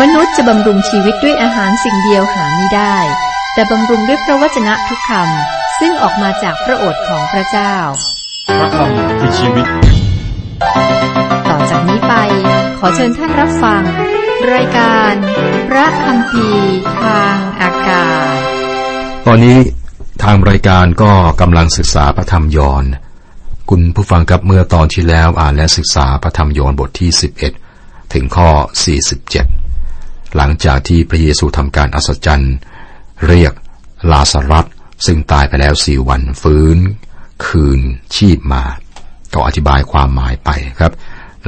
มนุษย์จะบำรุงชีวิตด้วยอาหารสิ่งเดียวหาไม่ได้ แต่บำรุงด้วยพระวจนะทุกคำซึ่งออกมาจากพระโอษฐ์ของพระเจ้า พระคำคือชีวิต ต่อจากนี้ไป ขอเชิญท่านรับฟัง รายการ พระคำพีทางอากาศ ตอนนี้ทางรายการก็กำลังศึกษาพระธรรมยอห์นคุณผู้ฟังครับเมื่อตอนที่แล้วอ่านและศึกษาพระธรรมยอห์นบทที่ 11 ถึงข้อ 47 หลังจากที่พระเยซูทำการอัศจรรย์ เรียกลาซารัสซึ่งตายไปแล้วสี่วันฟื้น คืนชีพมา ก็อธิบายความหมายไปครับ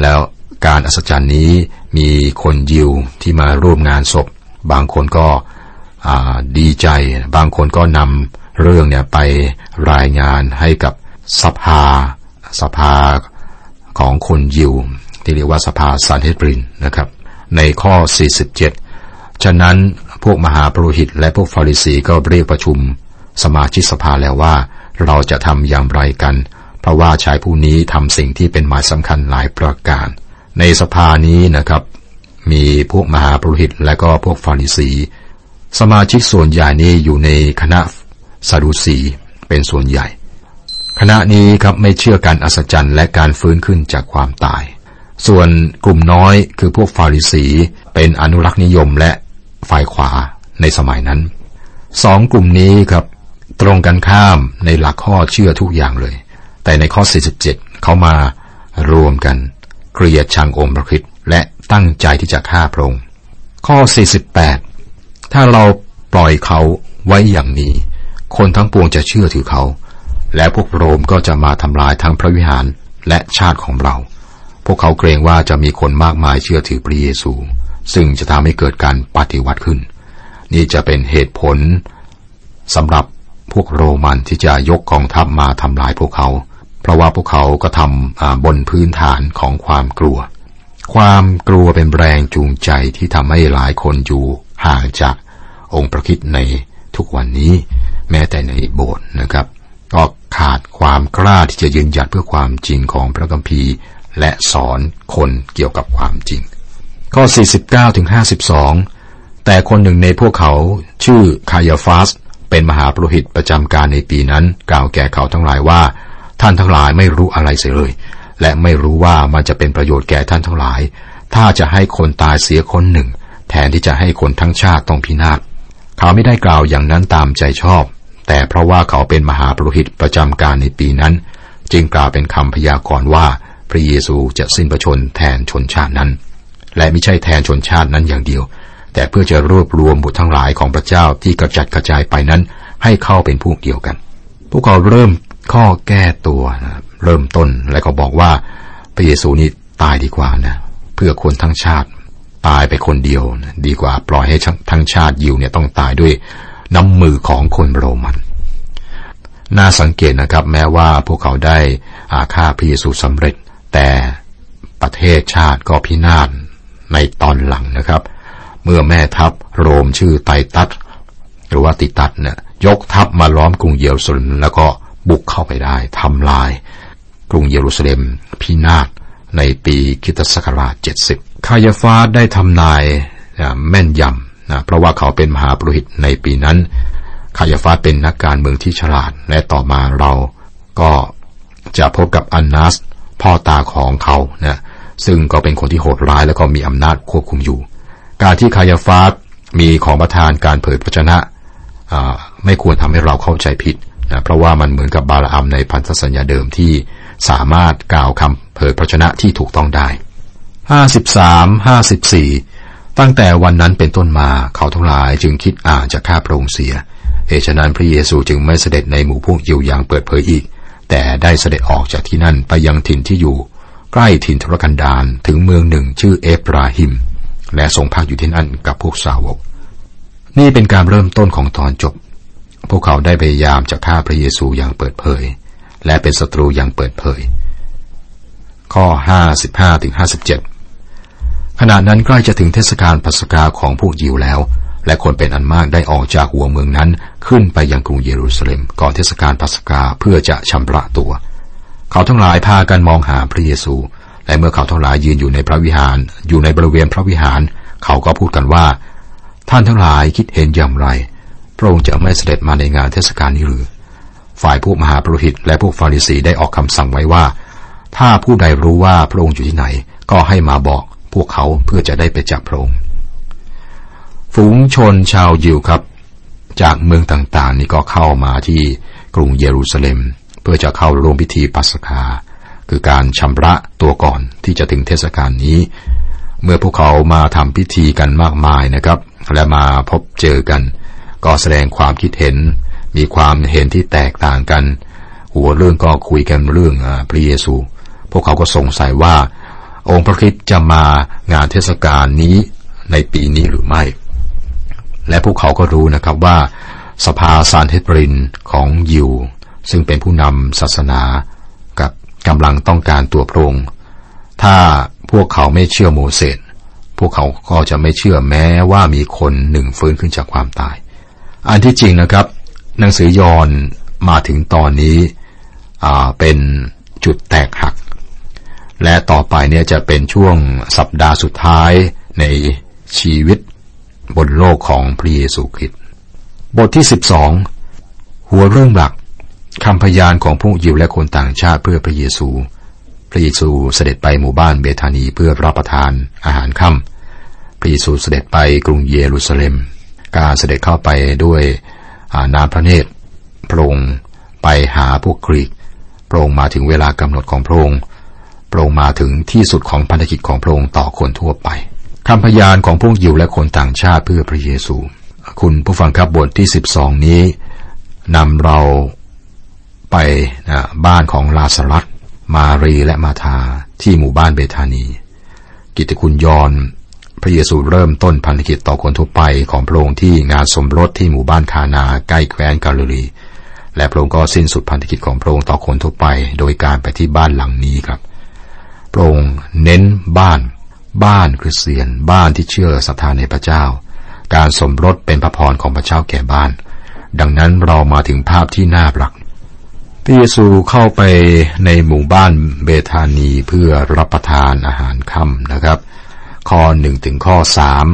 แล้วการอัศจรรย์นี้มีคนยิวที่มาร่วมงานศพ บางคนก็ดีใจ บางคนก็นำเรื่องเนี่ยไปรายงานให้กับสภาสภาของคนยิว ที่เรียกว่าสภาซันเฮดรินนะครับ ในข้อ 47 ฉะนั้นพวกมหาปรุหิตและพวกฟาริสีก็เรียกประชุม สมาชิกสภาแล้วว่า เราจะทำอย่างไรกัน เพราะว่าชายผู้นี้ทำสิ่งที่เป็นหมายสำคัญหลายประการ ในสภานี้นะครับ มีพวกมหาปรุหิตและก็พวกฟาริสี สมาชิกส่วนใหญ่นี้อยู่ในคณะซาดูสีเป็นส่วนใหญ่ คณะนี้ครับไม่เชื่อการอัศจรรย์และการฟื้นขึ้นจากความตาย ส่วนกลุ่มน้อยคือพวกฟาริสีเป็นอนุรักษ์นิยมและฝ่ายขวาในสมัยนั้นสองกลุ่มนี้ครับตรงกันข้ามในหลักข้อเชื่อทุกอย่างเลย แต่ในข้อ 47 เขามารวมกัน เกลียดชังองค์พระคริสต์และตั้งใจที่จะฆ่าพระองค์ข้อ 48 ถ้าเราปล่อยเขาไว้อย่างนี้ คนทั้งปวงจะเชื่อถือเขา และพวกโรมก็จะมาทำลายทั้งพระวิหารและชาติของเรา พวกเขาเกรงว่าจะมีคนมากมายเชื่อถือพระเยซู ซึ่งจะทำให้เกิดการปฏิวัติขึ้น นี่จะเป็นเหตุผลสำหรับพวกโรมันที่จะยกกองทัพมาทำลายพวกเขา เพราะว่าพวกเขาก็ทำบนพื้นฐานของความกลัว ความกลัวเป็นแรงจูงใจที่ทำให้หลายคนอยู่ห่างจากองค์ประคิดในทุกวันนี้ แม้แต่ในโบสถ์นะครับ ก็ขาดความกล้าที่จะยืนหยัดเพื่อความจริงของพระคัมภีร์ และสอนคนเกี่ยวกับความจริง ข้อ 49ถึง52 แต่คนหนึ่งในพวกเขาชื่อคายาฟาสเป็นมหาปรหิตประจำการในปีนั้น กล่าวแก่เขาทั้งหลายว่า ท่านทั้งหลายไม่รู้อะไรเสียเลย และไม่รู้ว่ามันจะเป็นประโยชน์แก่ท่านทั้งหลาย ถ้าจะให้คนตายเสียคนหนึ่ง แทนที่จะให้คนทั้งชาติต้องพินาศเขาไม่ได้กล่าวอย่างนั้นตามใจชอบ แต่เพราะว่าเขาเป็นมหาปรหิตประจำการในปีนั้น จึงกล่าวเป็นคำพยากรณ์ว่า ระเยซูจะสิ้นพระชนแทนชนชาตินั้น และไม่ใช่แทนชนชาตินั้นอย่างเดียว แต่เพื่อจะรวบรวมบุตรทั้งหลายของพระเจ้าที่กระจัดกระจายไปนั้น ให้เข้าเป็นพวกเดียวกัน พวกเขาเริ่มข้อแก้ตัวนะเริ่มต้นและก็บอกว่าพระเยซูนี่ตายดีกว่านะเพื่อคนทั้งชาติตายไปคนเดียวนะดีกว่าปล่อยให้ทั้งชาติยิวเนี่ยต้องตายด้วยน้ำมือของคนโรมันน่าสังเกตนะครับแม้ว่าพวกเขาได้อาฆาตพระเยซูสำเร็จ แต่ประเทศชาติก็พินาศในตอนหลังนะครับ เมื่อแม่ทัพโรมชื่อไตตัสหรือว่าติตัสเนี่ยยกทัพมาล้อมกรุงเยรูซาเล็มแล้วก็บุกเข้าไปได้ทำลาย กรุงเยรูซาเล็มพินาศในปีคริสตศักราช 70 คายาฟาได้ทำนายแม่นยำนะเพราะว่าเขาเป็นมหาปรหิตในปีนั้น คายาฟาเป็นนักการเมืองที่ฉลาด และต่อมาเราก็จะพบกับอันนัส พ่อตาของเขานะซึ่งก็เป็นคนที่โหดร้ายและก็มีอำนาจควบคุมอยู่ การที่คายาฟาสมีของประทานการเผยพระชนะไม่ควรทำให้เราเข้าใจผิดนะเพราะว่ามันเหมือนกับบาลอัมในพันธสัญญาเดิมที่สามารถกล่าวคำเผยพระชนะที่ถูกต้องได้ 53 54 ตั้งแต่วันนั้นเป็นต้นมาเขาทั้งหลายจึงคิดอ่านจะฆ่าพระองค์เสียเหตุฉะนั้นพระเยซูจึงไม่เสด็จในหมู่พวกยิวอย่างเปิดเผยอีก แต่ได้เสด็จออกจากที่นั่นไปยังถิ่นที่อยู่ ใกล้ถิ่นทุรกันดารถึงเมืองหนึ่งชื่อเอฟราฮิม และทรงพักอยู่ที่นั่นกับพวกสาวก นี่เป็นการเริ่มต้นของตอนจบ พวกเขาได้พยายามจะฆ่าพระเยซูอย่างเปิดเผย และเป็นศัตรูอย่างเปิดเผย ข้อ 55ถึง57 ขณะนั้นใกล้จะถึงเทศกาลปัสกาของพวกยิวแล้ว และคนเป็นอันมากได้ออกจากหัวเมืองนั้นขึ้นไปยังกรุงเยรูซาเล็มก่อนเทศกาลปัสกาเพื่อจะชำระตัว เขาทั้งหลายพากันมองหาพระเยซู และเมื่อเขาทั้งหลายยืนอยู่ในพระวิหาร อยู่ในบริเวณพระวิหาร เขาก็พูดกันว่า ท่านทั้งหลายคิดเห็นอย่างไร พระองค์จะไม่เสด็จมาในงานเทศกาลนี้หรือ ฝ่ายพวกมหาปรหิตและพวกฟาริสีได้ออกคำสั่งไว้ว่า ถ้าผู้ใดรู้ว่าพระองค์อยู่ที่ไหน ก็ให้มาบอกพวกเขาเพื่อจะได้ไปจับพระองค์ ฝูงชนชาวยิวครับ จากเมืองต่างๆ นี่ก็เข้ามาที่กรุงเยรูซาเล็ม เพื่อจะเข้าร่วมพิธีปัสกา คือการชำระตัวก่อนที่จะถึงเทศกาลนี้ เมื่อพวกเขามาทำพิธีกันมากมายนะครับ และมาพบเจอกัน ก็แสดงความคิดเห็น มีความเห็นที่แตกต่างกัน หัวเรื่องก็คุยกันเรื่องพระเยซู พวกเขาก็สงสัยว่า องค์พระคิดจะมางานเทศกาลนี้ในปีนี้หรือไม่ และพวกเขาก็รู้นะครับว่า สภาซานเทปรินของยิว ซึ่งเป็นผู้นำศาสนากับกำลังต้องการตัวพระองค์ถ้าพวกเขาไม่เชื่อโมเสสพวกเขาก็จะไม่เชื่อแม้ว่ามีคนหนึ่งฟื้นขึ้นจากความตาย อันที่จริงนะครับ หนังสือยอนมาถึงตอนนี้เป็นจุดแตกหัก และต่อไปเนี่ยจะเป็นช่วงสัปดาห์สุดท้ายในชีวิต บนโลกของพระเยซูคริสต์บทที่สิบสองหัวเรื่องหลักคำพยานของพวกยิวและคนต่างชาติเพื่อพระเยซู พระเยซูเสด็จไปหมู่บ้านเบธานีเพื่อรับประทานอาหารค่ำพระเยซูเสด็จไปกรุงเยรูซาเล็ม การเสด็จเข้าไปด้วยน้ำพระเนตรพระองค์ไปหาพวกกรีกพระองค์มาถึงเวลากำหนดของพระองค์พระองค์มาถึงที่สุดของพันธกิจของพระองค์ต่อคนทั่วไป คำพยานของพวกยิวและคนต่างชาติเพื่อพระเยซู คุณผู้ฟังครับบทที่สิบสองนี้นำเราไปนะบ้านของลาสรัสมารีและมาธาที่หมู่บ้านเบธานี กิตติคุณยอนพระเยซูเริ่มต้นพันธกิจต่อคนทั่วไปของพระองค์ที่งานสมรสที่หมู่บ้านคานาใกล้แคว้นกาลิลีและพระองค์ก็สิ้นสุดพันธกิจของพระองค์ต่อคนทั่วไป โดยการไปที่บ้านหลังนี้ครับ พระองค์เน้นบ้าน บ้านคริสเตียน บ้านที่เชื่อศรัทธาในพระเจ้า การสมรสเป็นพระพรของพระเจ้าแก่บ้าน ดังนั้นเรามาถึงภาพที่น่ารักพระเยซูเข้าไปในหมู่บ้านเบธานีเพื่อรับประทานอาหารค่ำนะครับ ข้อหนึ่งถึงข้อสาม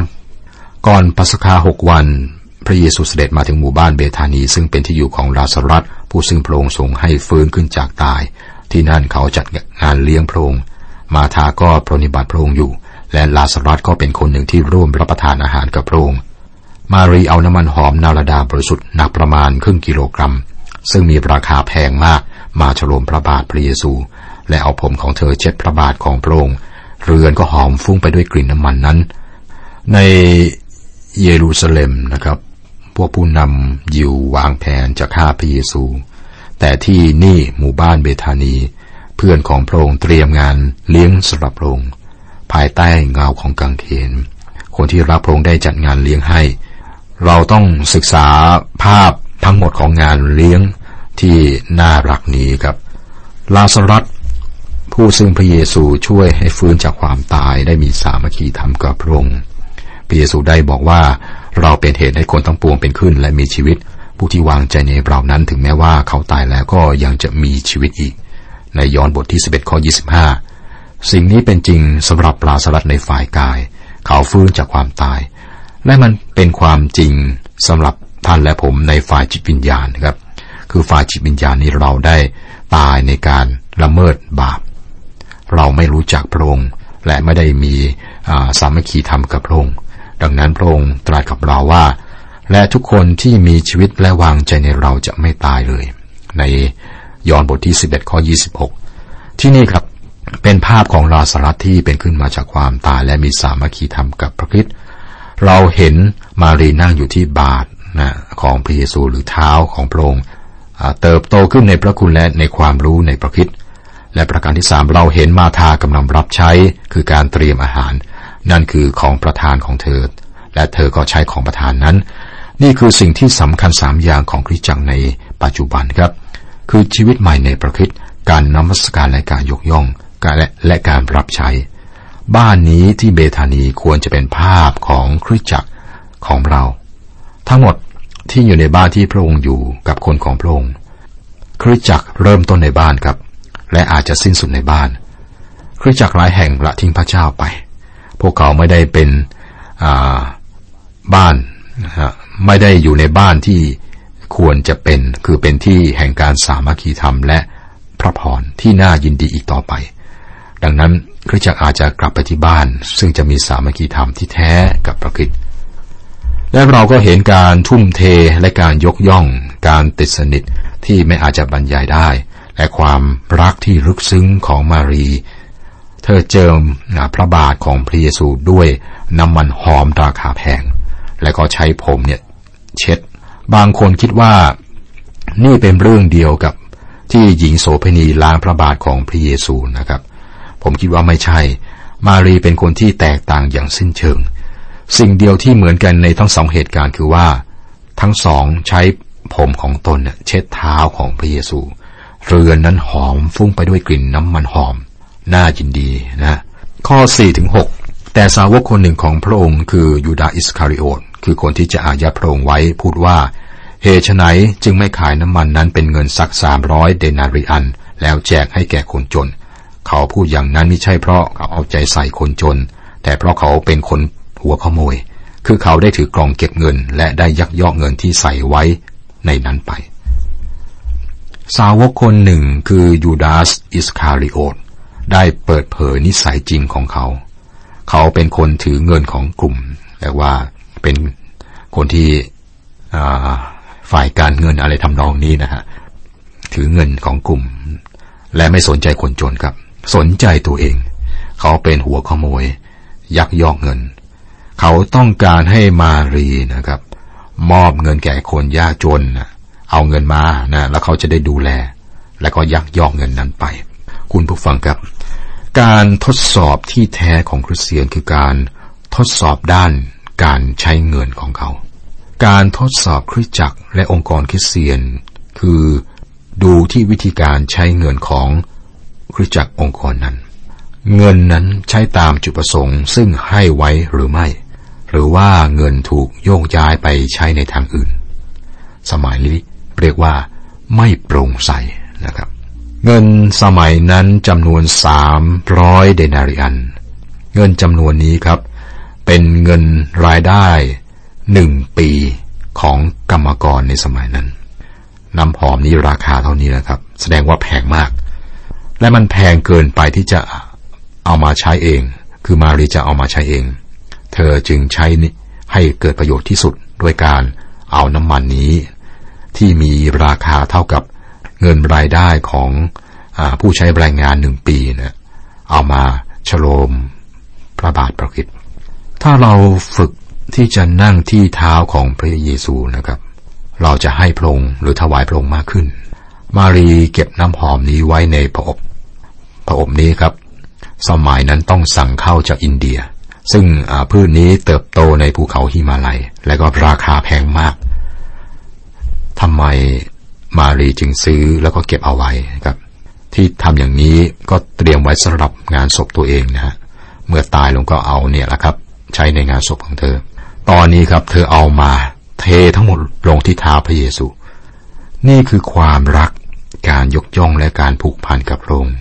ก่อนปัสคาหกวัน พระเยซูเสด็จมาถึงหมู่บ้านเบธานี ซึ่งเป็นที่อยู่ของลาสรัสผู้ซึ่งพระองค์ทรงให้ฟื้นขึ้นจากตาย ที่นั่นเขาจัดงานเลี้ยงพระองค์มาทาก็ปรนิบัติพระองค์อยู่ และลาสรัสก็เป็นคนหนึ่งที่ร่วมรับประทานอาหารกับพระองค์ มารีเอาน้ำมันหอมนาลดาบริสุทธิ์หนักประมาณครึ่งกิโลกรัม ซึ่งมีราคาแพงมากมาฉลมพระบาทพระเยซู และเอาผมของเธอเช็ดพระบาทของพระองค์ เรือนก็หอมฟุ้งไปด้วยกลิ่นน้ำมันนั้น ในเยรูซาเล็มนะครับ พวกผู้นำยิววางแผนจะฆ่าพระเยซู แต่ที่นี่หมู่บ้านเบธานี เพื่อนของพระองค์เตรียมงานเลี้ยงสำหรับพระองค์ ภายใต้เงาของกังเขน คนที่รับพระองค์ได้จัดงานเลี้ยงให้ เราต้องศึกษาภาพทั้งหมดของงานเลี้ยงที่น่ารักนี้ครับ ลาสรัสผู้ซึ่งพระเยซูช่วยให้ฟื้นจากความตายได้มีสามัคคีธรรมกับพระองค์พระเยซูได้บอกว่าเราเป็นเหตุให้คนทั้งปวงเป็นขึ้นและมีชีวิต ผู้ที่วางใจในเรานั้นถึงแม้ว่าเขาตายแล้วก็ยังจะมีชีวิตอีก ในยอห์นบทที่ 11ข้อ25 สิ่งนี้เป็นจริงสำหรับลาสรัสในฝ่ายกาย เขาฟื้นจากความตาย และมันเป็นความจริงสำหรับท่านและผมในฝ่ายจิตวิญญาณครับ คือฝ่ายจิตวิญญาณนี้เราได้ตายในการละเมิดบาป เราไม่รู้จักพระองค์และไม่ได้มีสามัคคีธรรมกับพระองค์ดังนั้นพระองค์ตรัสกับเราว่า และทุกคนที่มีชีวิตและวางใจในเราจะไม่ตายเลย ในยอห์นบทที่ 11 ข้อ 26 ที่นี่ครับ เป็นภาพของลาสรัสที่เป็นขึ้นมาจากความตายและมีสามัคคีธรรมกับพระคิดเราเห็นมารีนั่งอยู่ที่บาทนะของพระเยซูหรือเท้าของพระองค์เติบโตขึ้นในพระคุณและในความรู้ในพระคิดและประการที่สามเราเห็นมาทากำลังรับใช้คือการเตรียมอาหาร นั่นคือของประธานของเธอ และเธอก็ใช้ของประธานนั้น นี่คือสิ่งที่สำคัญสามอย่างของคริสตจักรในปัจจุบันครับ คือชีวิตใหม่ในประคิดการนมัสการและการยกย่อง การและและการรับใช้ บ้านนี้ที่เบธานีควรจะเป็นภาพของคริสตจักรของเรา ทั้งหมดที่อยู่ในบ้านที่พระองค์อยู่กับคนของพระองค์คริสจักรเริ่มต้นในบ้านครับ และอาจจะสิ้นสุดในบ้าน คริสจักรหลายแห่งละทิ้งพระเจ้าไป พวกเขาไม่ได้เป็นบ้านไม่ได้อยู่ในบ้านที่ควรจะเป็นคือเป็นที่แห่งการสามัคคีธรรมและพระพรที่น่ายินดีอีกต่อไป ดังนั้นคริสจักรอาจจะกลับไปที่บ้าน ซึ่งจะมีสามัคคีธรรมที่แท้กับพระคิดและเราก็เห็นการทุ่มเทและการยกย่อง การติดสนิทที่ไม่อาจจะบรรยายได้ และความรักที่ลึกซึ้งของมารี เธอเจิมพระบาทของพระเยซูด้วยน้ำมันหอมราคาแพง และก็ใช้ผมเนี่ยเช็ด บางคนคิดว่านี่เป็นเรื่องเดียวกับที่หญิงโสเภณีล้างพระบาทของพระเยซูนะครับ ผมคิดว่าไม่ใช่ มารีเป็นคนที่แตกต่างอย่างสิ้นเชิง สิ่งเดียวที่เหมือนกันในทั้งสองเหตุการณ์คือว่า ทั้งสองใช้ผมของตนเช็ดเท้าของพระเยซู เรือนนั้นหอมฟุ้งไปด้วยกลิ่นน้ำมันหอม น่ายินดีนะ ข้อ4ถึง6แต่สาวกคนหนึ่งของพระองค์คือยูดาอิสคาริโอตคือคนที่จะอาญาพระองค์ไว้พูดว่าเหตุไนจึงไม่ขายน้ำมันนั้นเป็นเงินสักสามร้อยเดนาริอัน แล้วแจกให้แก่คนจน เขาพูดอย่างนั้นไม่ใช่เพราะเขาเอาใจใส่คนจน แต่เพราะเขาเป็นคนหัวขโมย คือเขาได้ถือกล่องเก็บเงิน และได้ยักยอกเงินที่ใส่ไว้ในนั้นไป สาวกคนหนึ่งคือยูดาสอิสคาริโอตได้เปิดเผยนิสัยจริงของเขา เขาเป็นคนถือเงินของกลุ่ม แต่ว่าเป็นคนที่ฝ่ายการเงินอะไรทำนองนี้นะฮะ ถือเงินของกลุ่ม และไม่สนใจคนจนครับ สนใจตัวเอง เขาเป็นหัวขโมย ยักยอกเงิน เขาต้องการให้มารีนะครับ มอบเงินแก่คนยากจนเอาเงินมานะแล้วเขาจะได้ดูแล แล้วก็ยักยอกเงินนั้นไป คุณผู้ฟังครับ การทดสอบที่แท้ของคริสเตียนคือการทดสอบด้านการใช้เงินของเขา การทดสอบคริสจักรและองค์กรคริสเตียน คือดูที่วิธีการใช้เงินของ ริสจักองค์กรนั้น เงินนั้นใช้ตามจุดประสงค์ซึ่งให้ไว้หรือไม่ หรือว่าเงินถูกโยกย้ายไปใช้ในทางอื่น สมัยนี้เรียกว่า ไม่โปร่งใสนะครับ เงินสมัยนั้นจำนวนสามร้อยเดนาริอัน เงินจำนวนนี้ครับ เป็นเงินรายได้หนึ่งปีของกรรมกรในสมัยนั้นน้ำหอมนี้ราคาเท่านี้นะครับ แสดงว่าแพงมาก และมันแพงเกินไปที่จะเอามาใช้เอง คือมารีจะเอามาใช้เอง เธอจึงใช้ให้เกิดประโยชน์ที่สุดด้วยการเอาน้ำมันนี้ ที่มีราคาเท่ากับเงินรายได้ของอผู้ใช้แรงงานหนึ่งปีนะเอามาฉโลมพระบาทประคิดถ้าเราฝึกที่จะนั่งที่เท้าของพระเยซูนะครับ เราจะให้พระองค์หรือถวายพระองค์มากขึ้น มารีเก็บน้ำหอมนี้ไว้ในพระอบพ ระอบนี้ครับ สมัยนั้นต้องสั่งเข้าจากอินเดีย ซึ่งพืชนี้เติบโตในภูเขาหิมาลัย และก็ราคาแพงมากทำไมมารีจึงซื้อแล้วก็เก็บเอาไว้ครับ ที่ทำอย่างนี้ก็เตรียมไว้สำหรับงานศพตัวเองนะฮะเมื่อตายลงก็เอาเนี่ยแหละครับ ใช้ในงานศพของเธอ ตอนนี้ครับ เธอเอามาเททั้งหมดลงที่เท้าพระเยซู นี่คือความรักการยกย่องและการผูกพันกับพระองค์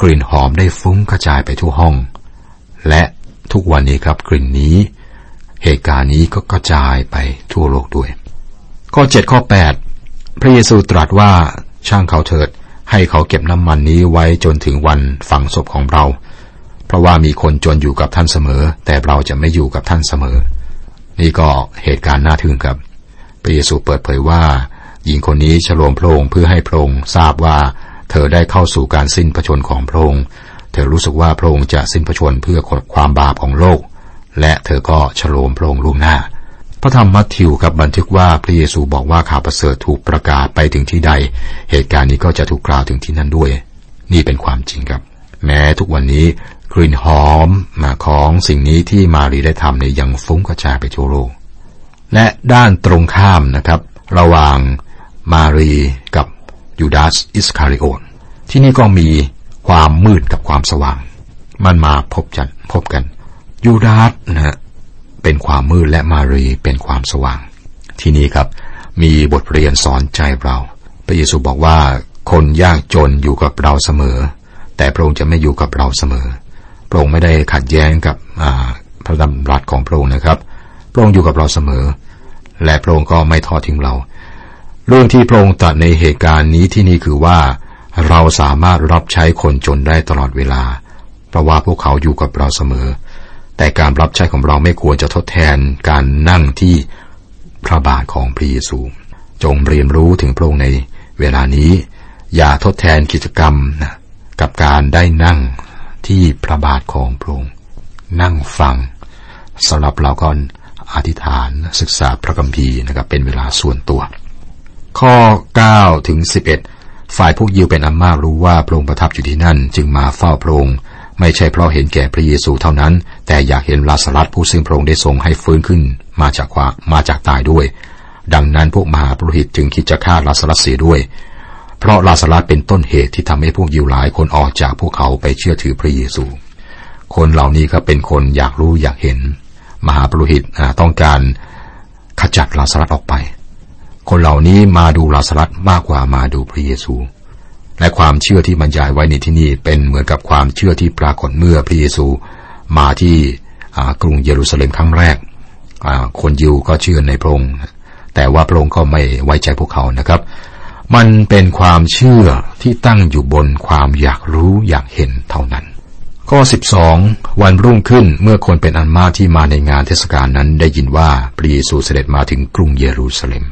กลิ่นหอมได้ฟุ้งกระจายไปทั่วห้อง และทุกวันนี้ครับกลิ่นนี้ เหตุการณ์นี้ก็กระจายไปทั่วโลกด้วย ข้อเจ็ดข้อแปดพระเยซูตรัสว่าช่างเขาเถิด ให้เขาเก็บน้ำมันนี้ไว้จนถึงวันฝังศพของเรา เพราะว่ามีคนจนอยู่กับท่านเสมอ แต่เราจะไม่อยู่กับท่านเสมอ นี่ก็เหตุการณ์น่าทึ่งครับ พระเยซูเปิดเผยว่าหญิงคนนี้ฉลองพระองค์เพื่อให้พระองค์ทราบว่า เธอได้เข้าสู่การสิ้นพระชนของพระองค์ เธอรู้สึกว่าพระองค์จะสิ้นพระชนเพื่อความบาปของโลก และเธอก็ฉลองพระองค์ล่วงหน้า พระธรรมมัทธิวครับบันทึกว่าพระเยซูบอกว่าข่าวประเสริฐถูกประกาศไปถึงที่ใด เหตุการณ์นี้ก็จะถูกกล่าวถึงที่นั่นด้วย นี่เป็นความจริงครับ แม้ทุกวันนี้กลิ่นหอมมาของสิ่งนี้ที่มารีได้ทำเนี่ยยังฟุ้งกระจายไปทั่วโลกและด้านตรงข้ามนะครับ ระหว่างมารีกับ ยูดาสอิสคาริโอทที่นี่ก็มีความมืดกับความสว่าง มันมาพบกันพบกัน ยูดาสนะฮะเป็นความมืดและมารีเป็นความสว่าง ทีนี้ครับ มีบทเรียนสอนใจเราพระเยซูบอกว่าคนยากจนอยู่กับเราเสมอ แต่พระองค์จะไม่อยู่กับเราเสมอ พระองค์ไม่ได้ขัดแย้งกับพระดำรัสของพระองค์นะครับ พระองค์อยู่กับเราเสมอ และพระองค์ก็ไม่ทอดทิ้งเรา เรื่องที่พระองค์ตรัสในเหตุการณ์นี้ที่นี่คือว่า เราสามารถรับใช้คนจนได้ตลอดเวลา เพราะว่าพวกเขาอยู่กับเราเสมอ แต่การรับใช้ของเราไม่ควรจะทดแทนการนั่งที่พระบาทของพระเยซู จงเรียนรู้ถึงพระองค์ในเวลานี้ อย่าทดแทนกิจกรรมกับการได้นั่งที่พระบาทของพระองค์นั่งฟังสำหรับเราก็อธิษฐานศึกษาพระคัมภีร์นะครับเป็นเวลาส่วนตัว ข้อ9ถึง11 ฝ่ายพวกยิวเป็นอันมากรู้ว่าพระองค์ประทับอยู่ที่นั่น จึงมาเฝ้าพระองค์ไม่ใช่เพราะเห็นแก่พระเยซูเท่านั้น แต่อยากเห็นลาสรัสผู้ซึ่งพระองค์ได้ทรงให้ฟื้นขึ้นมาจากความมาจากตายด้วย ดังนั้นพวกมหาปรหิตจึงคิดจะฆ่าลาสรัสเสียด้วย เพราะลาสรัสเป็นต้นเหตุที่ทำให้พวกยิวหลายคนออกจากพวกเขาไปเชื่อถือพระเยซู คนเหล่านี้ก็เป็นคนอยากรู้อยากเห็น มหาปรหิตต้องการขจัดลาสรัสออกไป คนเหล่านี้มาดูลาสรัสมากกว่ามาดูพระเยซู และความเชื่อที่บรรยายไว้ในที่นี่เป็นเหมือนกับความเชื่อที่ปรากฏเมื่อพระเยซู มาที่กรุงเยรูซาเล็มครั้งแรก คนยิวก็เชื่อในพระองค์ แต่ว่าพระองค์ก็ไม่ไว้ใจพวกเขานะครับ มันเป็นความเชื่อที่ตั้งอยู่บนความอยากรู้อยากเห็นเท่านั้น ข้อ 12 วันรุ่งขึ้นเมื่อคนเป็นอันมากที่มาในงานเทศกาลนั้นได้ยินว่าพระเยซูเสด็จมาถึงกรุงเยรูซาเล็ม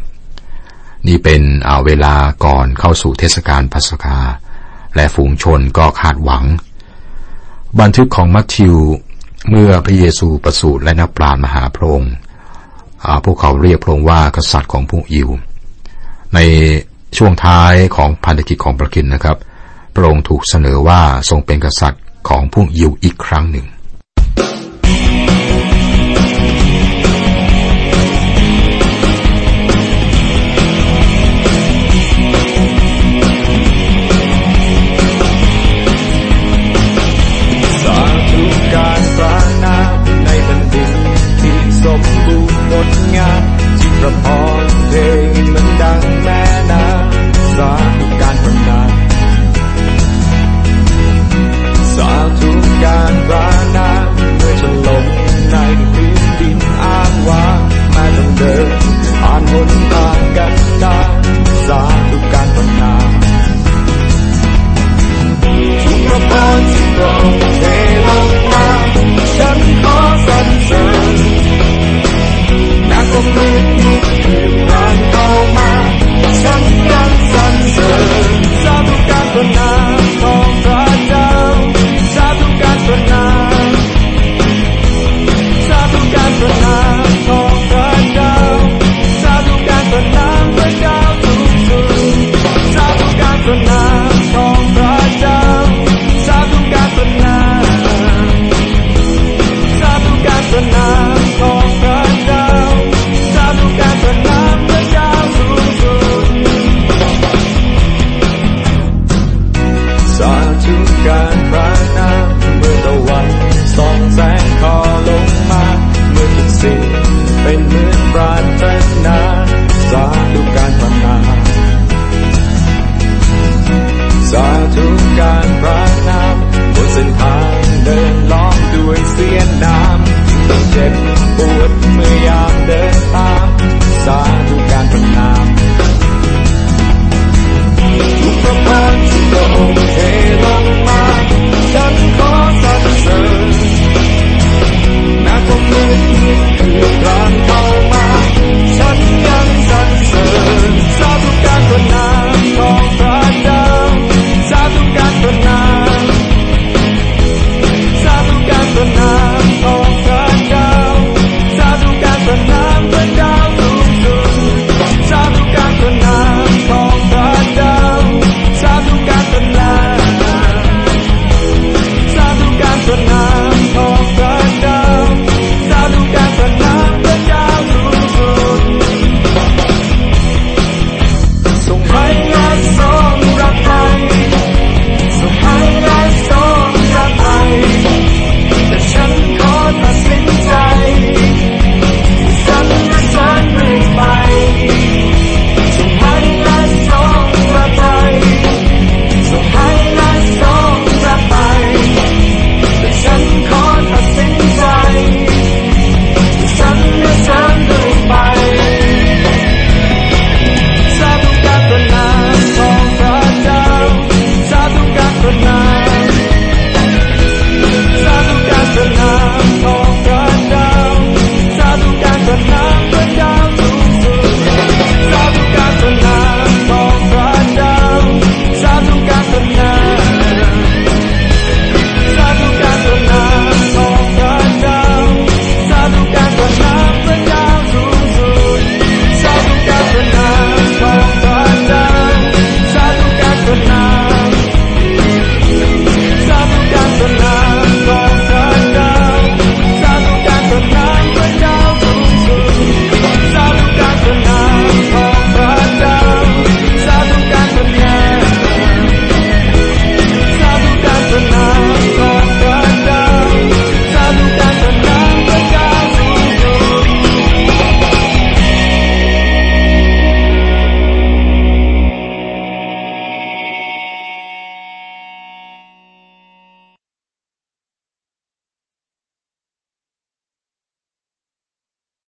นี่เป็นอาเวลาก่อนเข้าสู่เทศกาลพัสกา และฝูงชนก็คาดหวัง บันทึกของมัทธิวเมื่อพระเยซูประสูติและนักปราชญ์มหาพระองค์พวกเขาเรียกพระองค์ว่ากษัตริย์ของพวกยิว ในช่วงท้ายของพันธกิจของพระคินนะครับ พระองค์ถูกเสนอว่าทรงเป็นกษัตริย์ของพวกยิวอีกครั้งหนึ่ง สาธุการพระนามบนเส้นทางเดินล้อมด้วยเสียนน้ำต้องเจ็บปวดเมื่อยามเดินตาม สาธุการพระนามทุกประพันธ์ทรงเทลงมาฉันขอสรรเสริญนาคงมืดคือ